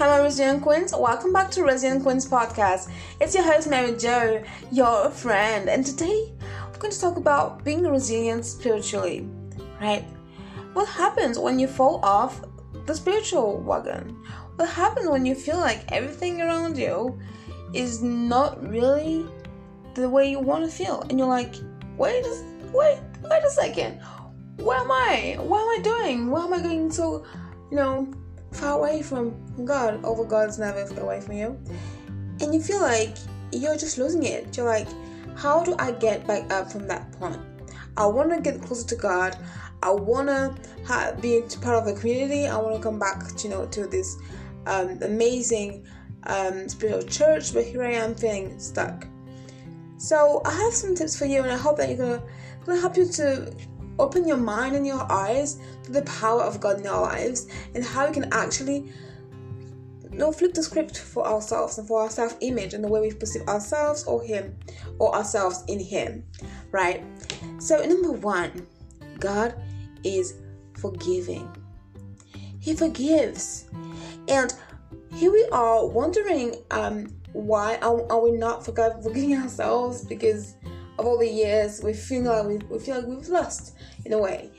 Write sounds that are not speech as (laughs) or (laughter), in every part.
Hi, my Resilient Queens. Welcome back to Resilient Queens podcast. It's your host, Mary Jo, your friend. And today, we're going to talk about being resilient spiritually, right? What happens when you fall off the spiritual wagon? What happens when you feel like everything around you is not really the way you want to feel? And you're like, wait, wait, wait a second. Where am I? What am I doing? Why am I going so, you know, far away from God, over God's never far away from you. And you feel like you're just losing it. You're like, how do I get back up from that point? I want to get closer to God. I want to be part of a community. I want to come back, you know, to this um, amazing um, spiritual church, but here I am feeling stuck. So I have some tips for you, and I hope that you're gonna, gonna help you to open your mind and your eyes to the power of God in our lives and how we can actually you know, flip the script for ourselves and for our self image and the way we perceive ourselves or Him or ourselves in Him, right? So, number one, God is forgiving. He forgives. And here we are wondering um, why are, are we not forgiving (laughs) ourselves because of all the years we feel like we, we feel like we've lost in a way.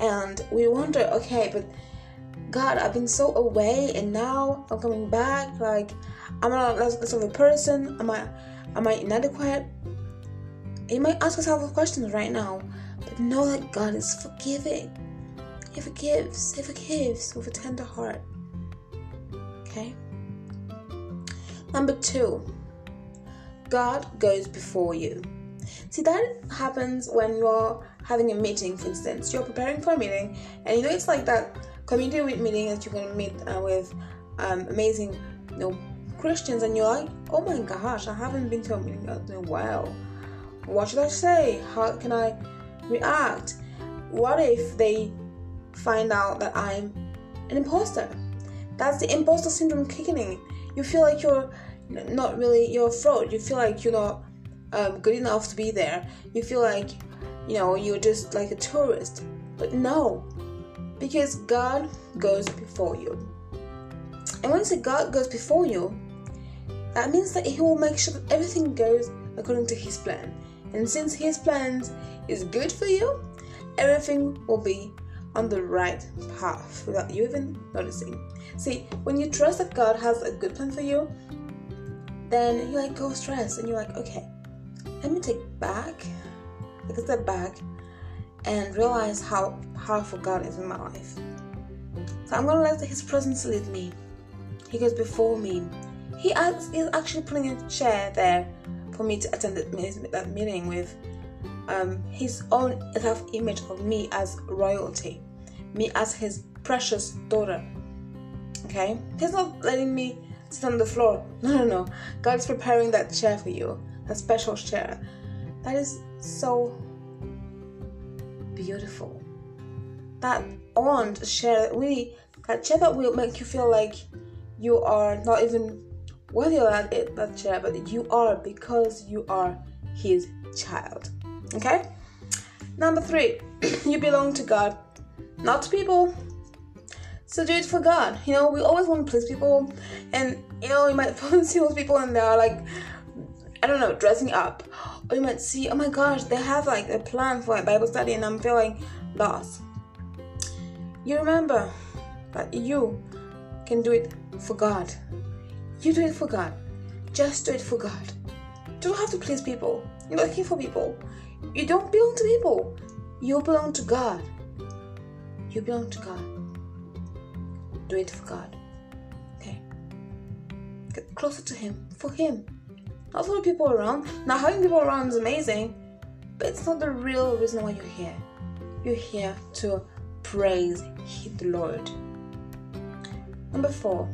And we wonder okay but god i've been so away and now i'm coming back like am i not of a person? Am i am i inadequate? You might ask yourself questions right now but know that god is forgiving. He forgives he forgives with a tender heart. Okay? Number two god goes before you See, that happens when you're having a meeting, for instance. You're preparing for a meeting, and you know it's like that community meeting that you're going to meet uh, with um, amazing, you know, Christians, and you're like, oh my gosh, I haven't been to a meeting in a while. What should I say? How can I react? What if they find out that I'm an imposter? That's the imposter syndrome kicking in. You feel like you're not really you're a fraud. You feel like you're not um, good enough to be there. You feel like, you know, you're just like a tourist. But no, because God goes before you. And when you say God goes before you, that means that He will make sure that everything goes according to His plan. And since His plan is good for you, everything will be on the right path without you even noticing. See, when you trust that God has a good plan for you, then you like go stress and you're like, okay, let me take back, take a step back, and realize how powerful God is in my life. So I'm gonna let His presence lead me. He goes before me. He is actually putting a chair there for me to attend that meeting with um, his own self image of me as royalty, me as his precious daughter. Okay? He's not letting me sit on the floor. No, no, no. God's preparing that chair for you a special chair. That is so beautiful. That orange chair really that chair that will make you feel like you are not even worthy of that, it, that chair, but you are because you are his child. Okay? Number three, (clears throat) you belong to God, not to people. So do it for God. You know, we always want to please people, and you know, you might (laughs) see those people and they are like I don't know, dressing up. Or you might see, oh my gosh, they have like a plan for a Bible study and I'm feeling lost. You remember that you can do it for God. You do it for God. Just do it for God. You don't have to please people. You're looking for people. You don't belong to people. You belong to God. You belong to God. Do it for God. Okay. Get closer to Him. For Him. Not the people around. Now, having people around is amazing, but it's not the real reason why you're here. You're here to praise the Lord. Number four,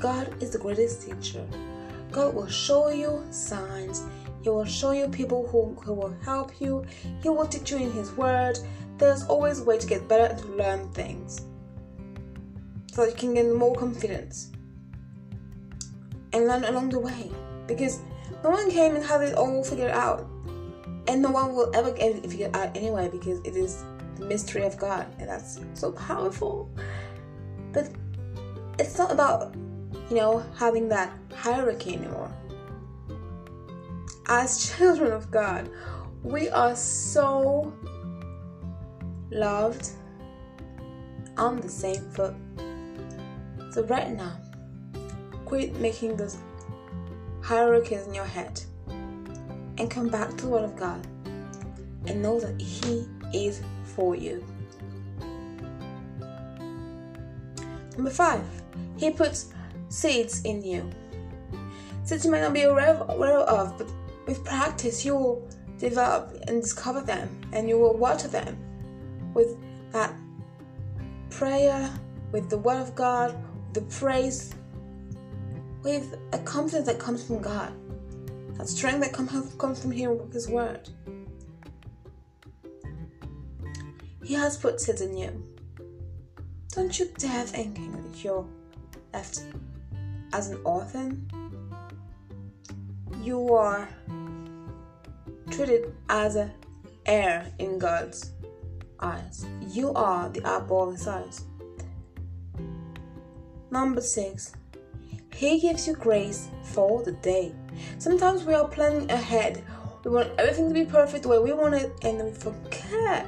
God is the greatest teacher. God will show you signs. He will show you people who, who will help you. He will teach you in His Word. There's always a way to get better and to learn things so that you can gain more confidence and learn along the way because no one came and had it all figured out. And no one will ever get it figured out anyway because it is the mystery of God and that's so powerful. But it's not about you know, having that hierarchy anymore. As (laughs) children of God, we are so loved on the same foot. So, right now, quit making those hierarchies in your head and come back to the Word of God and know that He is for you. Number five, He puts seeds in you. Seeds you might not be aware of, but with practice, you will develop and discover them, and you will water them with that prayer, with the Word of God, the praise, with a confidence that comes from God, that strength that comes from hearing His Word. He has put seeds in you. Don't you dare thinking that you're left as an orphan. You are treated as an heir in God's eyes. You are the apple of his eyes. Number six, He gives you grace for the day. Sometimes we are planning ahead. We want everything to be perfect the way we want it, and we forget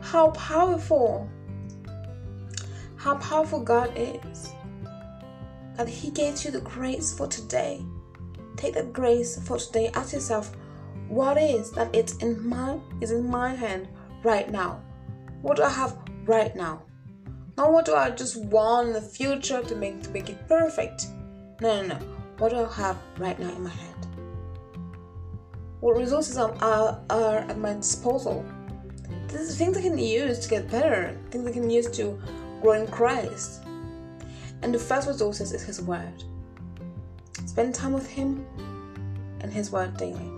how powerful, how powerful God is. That He gave you the grace for today. Take that grace for today. Ask yourself, what is that it's in my is in my hand right now? What do I have right now? Not what do I just want in the future to make to make it perfect. No, no, no. What do I have right now in my hand? What resources are, are, are at my disposal? These things I can use to get better, things I can use to grow in Christ. And the first resources is His Word. Spend time with Him and His Word daily.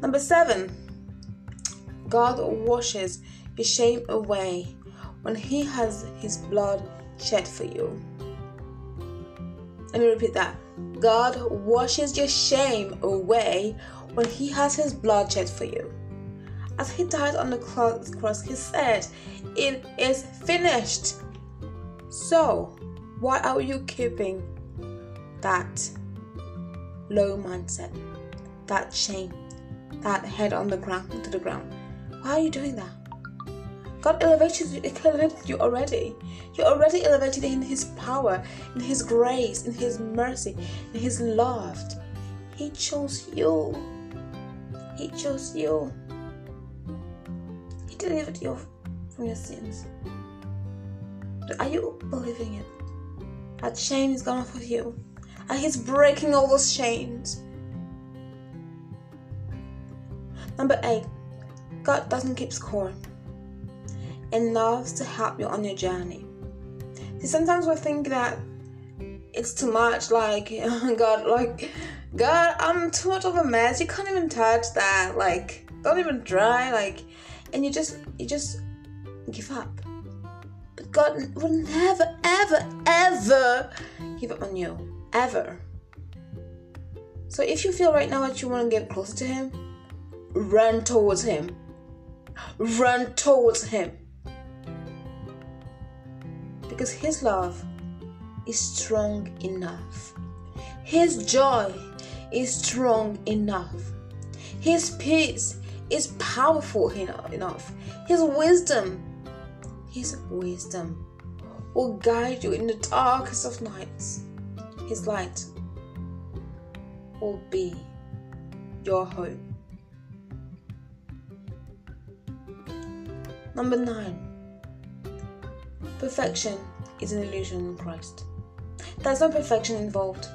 Number seven, God washes your shame away when He has His blood shed for you. Let me repeat that. God washes your shame away when He has His blood shed for you. As He died on the cross, He said, It is finished. So, why are you keeping that low mindset, that shame? that head on the ground to the ground. Why are you doing that? God elevated you, elevated you already. You're already elevated in His power, in His grace, in His mercy, in His love. He chose you. He chose you. He delivered you from your sins. Are you believing it? That chain is gone off of you. And He's breaking all those chains. Number eight, God doesn't keep score and loves to help you on your journey. See, sometimes we think that it's too much, like, (laughs) oh God, like, God, I'm too much of a mess. You can't even touch that. Like, don't even try. Like, and you just, you just give up. But God will never, ever, ever give up on you. Ever. So if you feel right now that you want to get closer to Him, run towards him. Run towards him. Because his love is strong enough. His joy is strong enough. His peace is powerful enough. His wisdom, his wisdom will guide you in the darkest of nights. His light will be your hope. Number nine, perfection is an illusion in Christ. There's no perfection involved.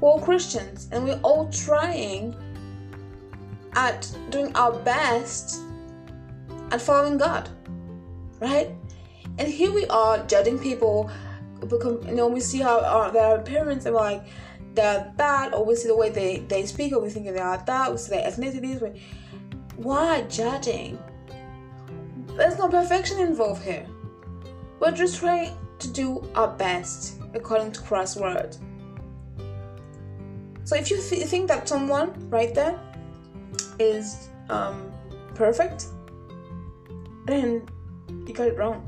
We're all Christians and we're all trying at doing our best at following God, right? And here we are judging people. Because, you know, we see how our, their appearance and like, they're that, or we see the way they, they speak, or we think they are that, we see their ethnicities. Why judging? There's no perfection involved here. We're just trying to do our best according to Christ's word. So if you th- think that someone right there is um, perfect, then you got it wrong.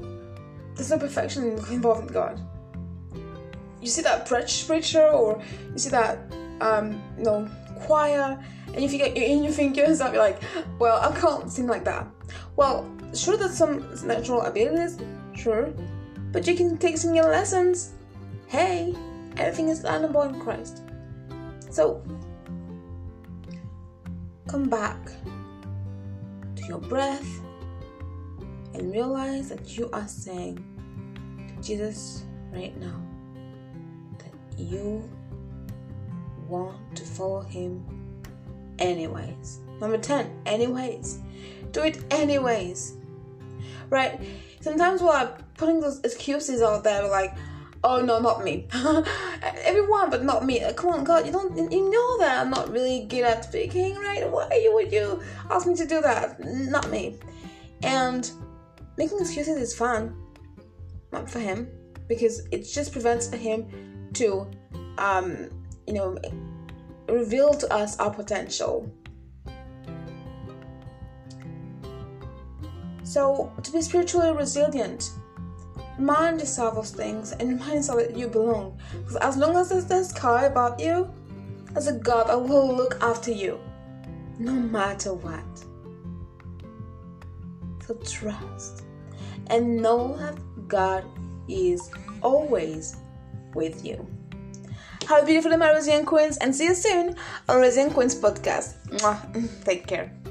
There's no perfection involved in God. you see that preacher or you see that um, you know choir and if you think and you think yourself you're like well I can't sing like that well sure there's some natural abilities sure but you can take singing lessons hey everything is learnable in Christ so come back to your breath and realize that you are saying to Jesus right now that you want to follow him anyways. Number 10, anyways. Do it anyways. Right? Sometimes we're putting those excuses out there like, oh no, not me. (laughs) Everyone, but not me. Come on, God, you don't, you know that I'm not really good at speaking, right? Why would you ask me to do that? Not me. And making excuses is fun, not for him, because it just prevents him to, um, you know, reveal to us our potential. So, to be spiritually resilient, remind yourself of things and remind yourself that you belong. Because as long as there's the sky above you, as a God I will look after you, no matter what. So trust and know that God is always with you. Have a beautiful day, my Resilient Queens, and see you soon on Resilient Queens Podcast. Mwah. Mm, take care.